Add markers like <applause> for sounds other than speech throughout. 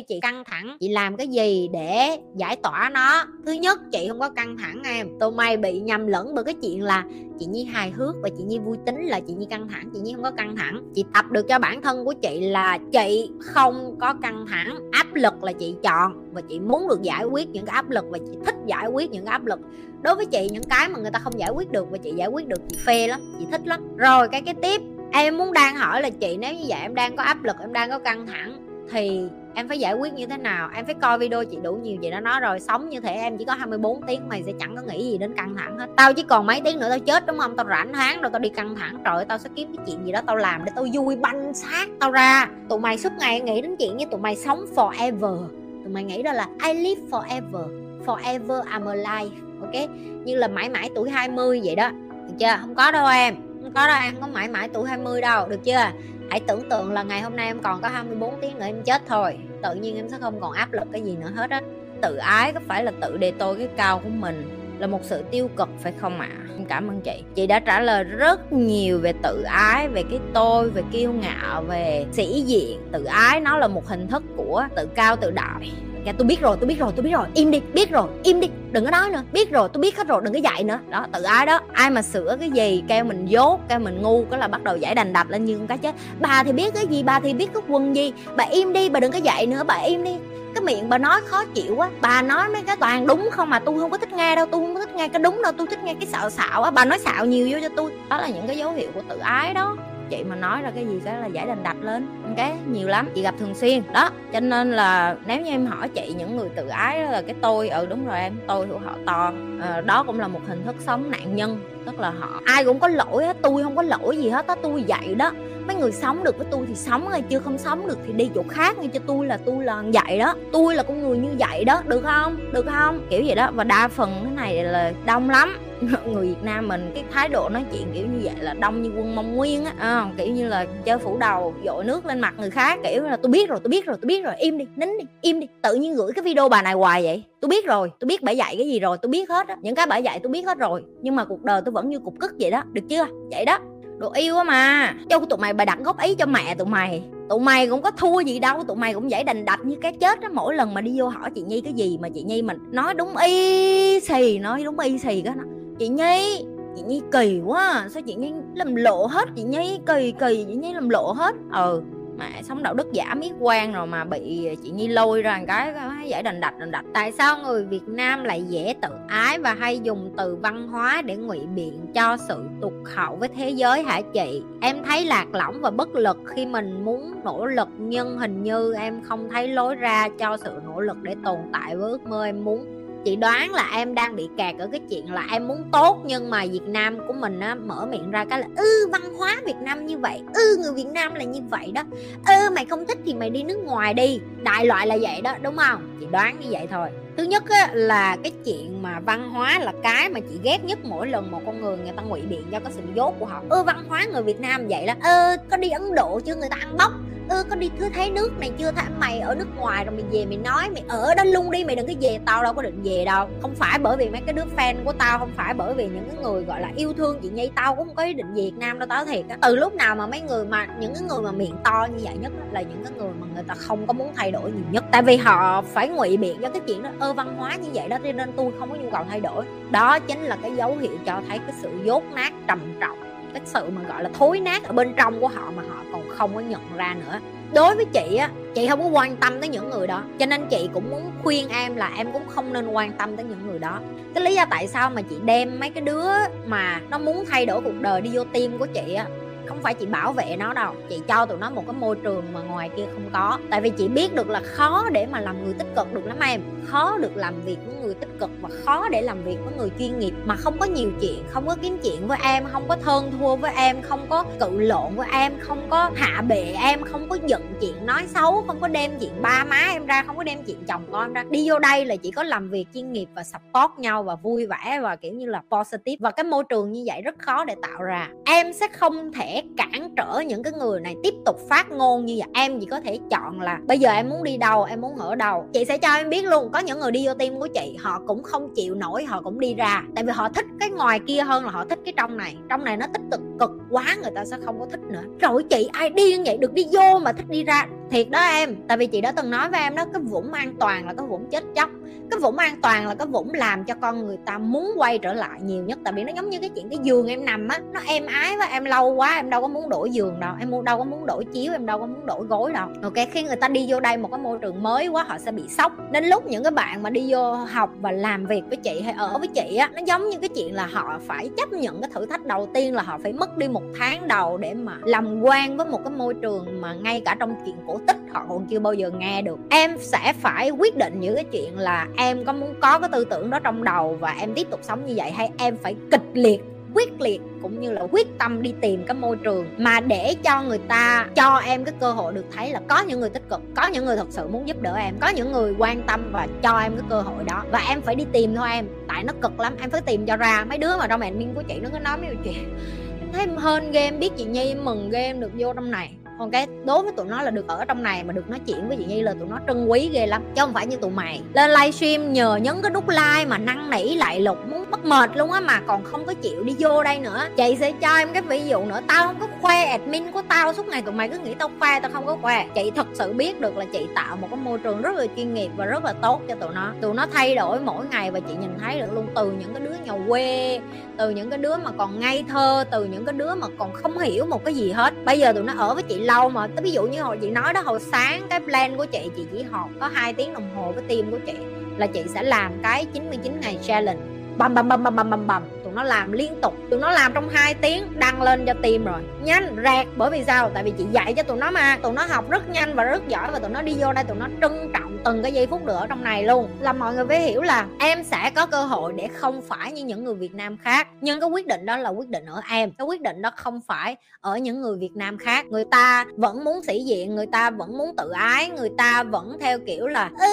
khi chị căng thẳng. Chị làm cái gì để giải tỏa nó? Thứ nhất, chị không có căng thẳng em. Tôi may bị nhầm lẫn bởi cái chuyện là chị nhi hài hước và chị nhi vui tính là chị nhi căng thẳng, chị nhi không có căng thẳng. Chị tập được cho bản thân của chị là chị không có căng thẳng. Áp lực là chị chọn và chị muốn được giải quyết những cái áp lực và chị thích giải quyết những cái áp lực. Đối với chị, những cái mà người ta không giải quyết được và chị giải quyết được, chị phê lắm, chị thích lắm. Rồi, cái cái tiếp, em muốn đang hỏi là chị, nếu như vậy em đang có áp lực, em đang có căng thẳng thì em phải giải quyết như thế nào? Em phải coi video chị đủ nhiều gì đó nói rồi sống như thế em chỉ có 24 tiếng mày sẽ chẳng có nghĩ gì đến căng thẳng hết. Tao chỉ còn mấy tiếng nữa tao chết, đúng không? Tao rảnh tháng rồi tao đi căng thẳng. Trời tao sẽ kiếm cái chuyện gì đó tao làm để tao vui banh xác tao ra. Tụi mày suốt ngày nghĩ đến chuyện như tụi mày sống forever. Tụi mày nghĩ đó là I live forever. Forever I'm alive, ok? Như là mãi mãi tuổi 20 vậy đó. Được chưa? Không có đâu em. Không có đâu em, không có mãi mãi tuổi 20 đâu. Được chưa? Hãy tưởng tượng là ngày hôm nay em còn có 24 tiếng nữa em chết thôi. Tự nhiên em sẽ không còn áp lực cái gì nữa hết á. Tự ái có phải là tự đề tôi cái cao của mình là một sự tiêu cực phải không ạ? À? cảm ơn chị. Chị đã trả lời rất nhiều về tự ái, về cái tôi, về kiêu ngạo, về sĩ diện. Tự ái nó là một hình thức của tự cao tự đại. Dạ tôi biết rồi, tôi biết rồi, tôi biết rồi. Im đi, biết rồi, im đi. Đừng có nói nữa. Biết rồi, tôi biết hết rồi, đừng có dạy nữa. Đó, tự ái đó. Ai mà sửa cái gì Kêu mình dốt, kêu mình ngu Cái là bắt đầu giải đành đạch lên như con cá chết. Bà thì biết cái gì, bà thì biết cái quần gì. Bà im đi, bà đừng có dạy nữa, bà im đi cái miệng bà nói khó chịu quá. Bà nói mấy cái toàn đúng không mà tôi không có thích nghe đâu tôi không có thích nghe cái đúng đâu tôi thích nghe cái sợ xạo á. Bà nói xạo nhiều vô cho tôi. Đó là những cái dấu hiệu của tự ái đó. Chị mà nói ra cái gì cái là giải đành đạch lên. Cái nhiều lắm chị gặp thường xuyên. Đó cho nên là nếu như em hỏi chị những người tự ái đó là cái tôi ừ đúng rồi em tôi của họ to. À, đó cũng là một hình thức sống nạn nhân. Tức là họ ai cũng có lỗi hết tôi không có lỗi gì hết á tôi vậy đó mấy người sống được với tôi thì sống nghe chưa không sống được thì đi chỗ khác ngay cho tôi là tôi là vậy đó. Tôi là con người như vậy đó được không? Được không? Kiểu vậy đó và đa phần cái này là đông lắm. <laughs> Người Việt Nam mình cái thái độ nói chuyện kiểu như vậy là đông như quân Mông Nguyên á à, kiểu như là chơi phủ đầu dội nước lên mặt người khác kiểu là tôi biết rồi tôi biết rồi tôi biết rồi im đi nín đi im đi. Tự nhiên gửi cái video bà này hoài vậy. Tôi biết rồi tôi biết bà dạy cái gì rồi tôi biết hết á. Những cái bà dạy tôi biết hết rồi nhưng mà cuộc đời tôi vẫn như cục cức vậy đó được chưa? Vậy đó đồ yêu á mà. Cho tụi mày, bà đặt góp ý cho mẹ tụi mày. Tụi mày cũng có thua gì đâu, tụi mày cũng giải đành đạch như cái chết á mỗi lần mà đi vô hỏi chị nhi cái gì mà chị nhi mình nói đúng y xì, nói đúng y xì cái nó chị nhi chị nhi kỳ quá. Sao chị nhi làm lộ hết? Chị nhi kỳ kỳ, chị nhi làm lộ hết? Ừ mà sống đạo đức giả miết quan rồi mà bị chị nhi lôi ra một cái giải đành đạch đành đạch. Tại sao người việt nam lại dễ tự ái và hay dùng từ văn hóa để ngụy biện cho sự tụt hậu với thế giới hả chị? Em thấy lạc lõng và bất lực khi mình muốn nỗ lực, nhưng hình như em không thấy lối ra cho sự nỗ lực để tồn tại với ước mơ em muốn chị đoán là em đang bị kẹt ở cái chuyện là em muốn tốt nhưng mà việt nam của mình á mở miệng ra cái là ư văn hóa việt nam như vậy ư người việt nam là như vậy đó. Ư mày không thích thì mày đi nước ngoài đi. Đại loại là vậy đó đúng không? Chị đoán như vậy thôi. Thứ nhất á, là cái chuyện mà văn hóa là cái mà chị ghét nhất mỗi lần một con người người ta ngụy biện cho cái sự dốt của họ. Ư văn hóa người việt nam vậy đó. Ơ có đi ấn độ chưa? Người ta ăn bóc ư có đi thứ thấy nước này chưa thấy mày ở nước ngoài rồi mày về mày nói, mày ở đó luôn đi, mày đừng có về tao đâu, có định về đâu. Không phải bởi vì mấy cái đứa fan của tao, không phải bởi vì những cái người, gọi là, yêu thương chị nhi, tao cũng không có ý định về việt nam đâu, tao thiệt á. Từ lúc nào mà mấy người mà, những cái người mà miệng to như vậy nhất là những cái người mà người ta không có muốn thay đổi nhiều nhất. Tại vì họ phải ngụy biện cho cái chuyện đó, ơ, văn hóa như vậy đó, cho nên tôi không có nhu cầu thay đổi. Đó chính là cái dấu hiệu cho thấy cái sự dốt nát, trầm trọng cái sự mà, gọi là, thối nát ở bên trong của họ mà họ còn không có nhận ra nữa. Đối với chị á, chị không có quan tâm tới những người đó. Cho nên chị cũng muốn khuyên em là em cũng không nên quan tâm tới những người đó. Cái lý do tại sao mà chị đem mấy cái đứa mà nó muốn thay đổi cuộc đời đi vô tim của chị á, không phải chị bảo vệ nó đâu. Chị cho tụi nó một cái môi trường mà ngoài kia không có. Tại vì chị biết được là khó để mà làm người tích cực được lắm em khó được làm việc với người tích cực và khó để làm việc với người chuyên nghiệp. Mà không có nhiều chuyện, không có kiếm chuyện với em, không có thân thua với em, không có cự lộn với em, không có hạ bệ em, không có giận chuyện nói xấu, không có đem chuyện ba má em ra, không có đem chuyện chồng con em ra. Đi vô đây là chỉ có làm việc chuyên nghiệp và support nhau và vui vẻ và kiểu như là positive. Và cái môi trường như vậy rất khó để tạo ra. Em sẽ không thể cản trở những cái người này tiếp tục phát ngôn như vậy. Em chỉ có thể chọn là bây giờ em muốn đi đâu, em muốn ở đâu. Chị sẽ cho em biết luôn có những người đi vô tim của chị, họ cũng không chịu nổi, họ cũng đi ra. Tại vì họ thích cái ngoài kia hơn là họ thích cái trong này. Trong này nó tích cực cực quá người ta sẽ không có thích nữa. Rồi chị ai điên vậy? Được đi vô mà thích đi ra thiệt đó em, tại vì chị đã từng nói với em đó, cái vũng an toàn là cái vũng chết chóc. Cái vũng an toàn là cái vũng làm cho con người ta muốn quay trở lại nhiều nhất, tại vì nó giống như cái chuyện cái giường em nằm á, nó êm ái và em lâu quá, em đâu có muốn đổi giường đâu, em đâu có muốn đổi chiếu, em đâu có muốn đổi gối đâu. Ok, khi người ta đi vô đây một cái môi trường mới quá, họ sẽ bị sốc. Nên lúc những cái bạn mà đi vô học và làm việc với chị hay ở với chị á, nó giống như cái chuyện là họ phải chấp nhận cái thử thách đầu tiên là họ phải mất đi một tháng đầu để mà làm quen với một cái môi trường mà ngay cả trong chuyện cổ tích họ còn chưa bao giờ nghe được. Em sẽ phải quyết định những cái chuyện là em có muốn có cái tư tưởng đó trong đầu và em tiếp tục sống như vậy hay em phải kịch liệt, quyết liệt cũng như là quyết tâm đi tìm cái môi trường mà để cho người ta, cho em cái cơ hội được thấy là có những người tích cực, có những người thật sự muốn giúp đỡ em, có những người quan tâm và cho em cái cơ hội đó. Và em phải đi tìm thôi em, tại nó cực lắm, em phải tìm cho ra. Mấy đứa mà trong admin của chị nó cứ nói mấy chuyện. Em thấy em hên game biết chị nhi mừng game được vô trong này còn cái đối với tụi nó là được ở trong này mà được nói chuyện với chị nhi là tụi nó trân quý ghê lắm, chứ không phải như tụi mày. Lên livestream nhờ nhấn cái nút like mà năn nỉ lại lục muốn mất mệt luôn á mà còn không có chịu đi vô đây nữa. Chị sẽ cho em cái ví dụ nữa, tao không có khoe admin của tao suốt ngày, tụi mày cứ nghĩ tao khoe, tao không có khoe. Chị thật sự biết được là chị tạo một cái môi trường rất là chuyên nghiệp và rất là tốt cho tụi nó. Tụi nó thay đổi mỗi ngày và chị nhìn thấy được luôn, từ những cái đứa nhà quê, từ những cái đứa mà còn ngây thơ, từ những cái đứa mà còn không hiểu một cái gì hết. Bây giờ tụi nó ở với chị lâu mà. Ví dụ như hồi chị nói đó, hồi sáng cái plan của chị chị chỉ họp có 2 tiếng đồng hồ với team của chị là chị sẽ làm cái 99 ngày challenge. Bầm bầm bầm bầm bầm bầm bầm tụi nó làm liên tục. Tụi nó làm trong 2 tiếng đăng lên cho tim rồi. Nhanh rạc bởi vì sao? Tại vì chị dạy cho tụi nó mà. Tụi nó học rất nhanh và rất giỏi và tụi nó đi vô đây tụi nó trân trọng từng cái giây phút được ở trong này luôn. Là mọi người phải hiểu là em sẽ có cơ hội để không phải như những người Việt Nam khác. Nhưng cái quyết định đó là quyết định ở em. Cái quyết định đó không phải ở những người Việt Nam khác. Người ta vẫn muốn sĩ diện người ta vẫn muốn tự ái người ta vẫn theo kiểu là ừ,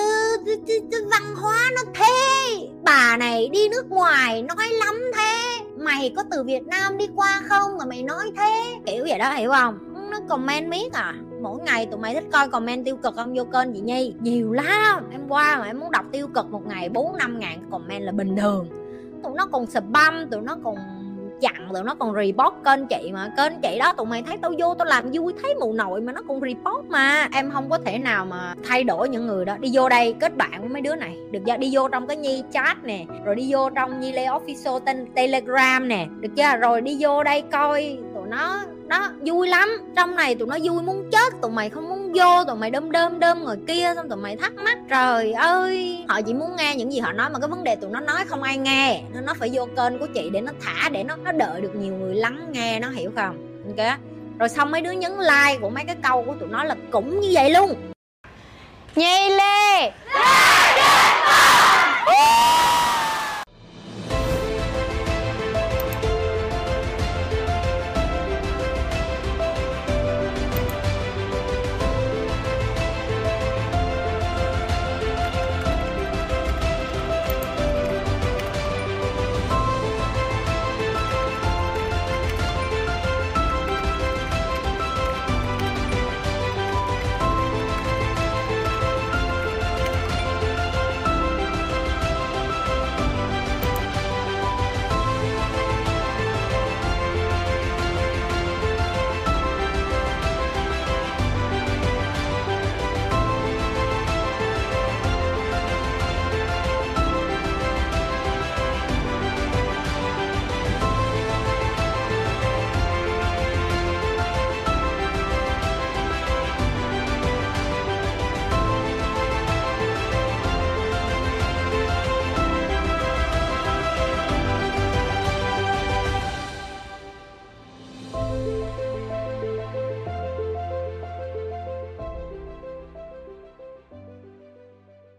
văn hóa nó thế bà này đi nước ngoài nói lắm thế. Mày có từ Việt Nam đi qua không mà mày nói thế? Kiểu vậy đó, hiểu không? Nó comment miết à? Mỗi ngày tụi mày thích coi comment tiêu cực không? Vô kênh chị Nhi. Nhiều lắm. Em qua mà em muốn đọc tiêu cực một ngày, bốn năm ngàn comment là bình thường. Tụi nó còn spam, tụi nó còn chặn tụi nó còn report kênh chị mà. Kênh chị đó tụi mày thấy tao vô tao làm vui, thấy mù nội mà nó còn report mà. Em không có thể nào mà thay đổi những người đó. Đi vô đây, kết bạn với mấy đứa này. Được chưa? Đi vô trong cái nhi chat nè, rồi đi vô trong nhi lê official tên telegram nè. Được chưa? Rồi đi vô đây coi tụi nó. Đó, vui lắm. Trong này tụi nó vui muốn chết, tụi mày không muốn vô tụi mày đơm đơm đơm ngồi kia xong tụi mày thắc mắc trời ơi. Họ chỉ muốn nghe những gì họ nói mà cái vấn đề tụi nó nói không ai nghe. Nên nó phải vô kênh của chị để nó thả để nó nó đợi được nhiều người lắng nghe nó hiểu không? Ok. Rồi xong mấy đứa nhấn like của mấy cái câu của tụi nó là cũng như vậy luôn. Nhi Lê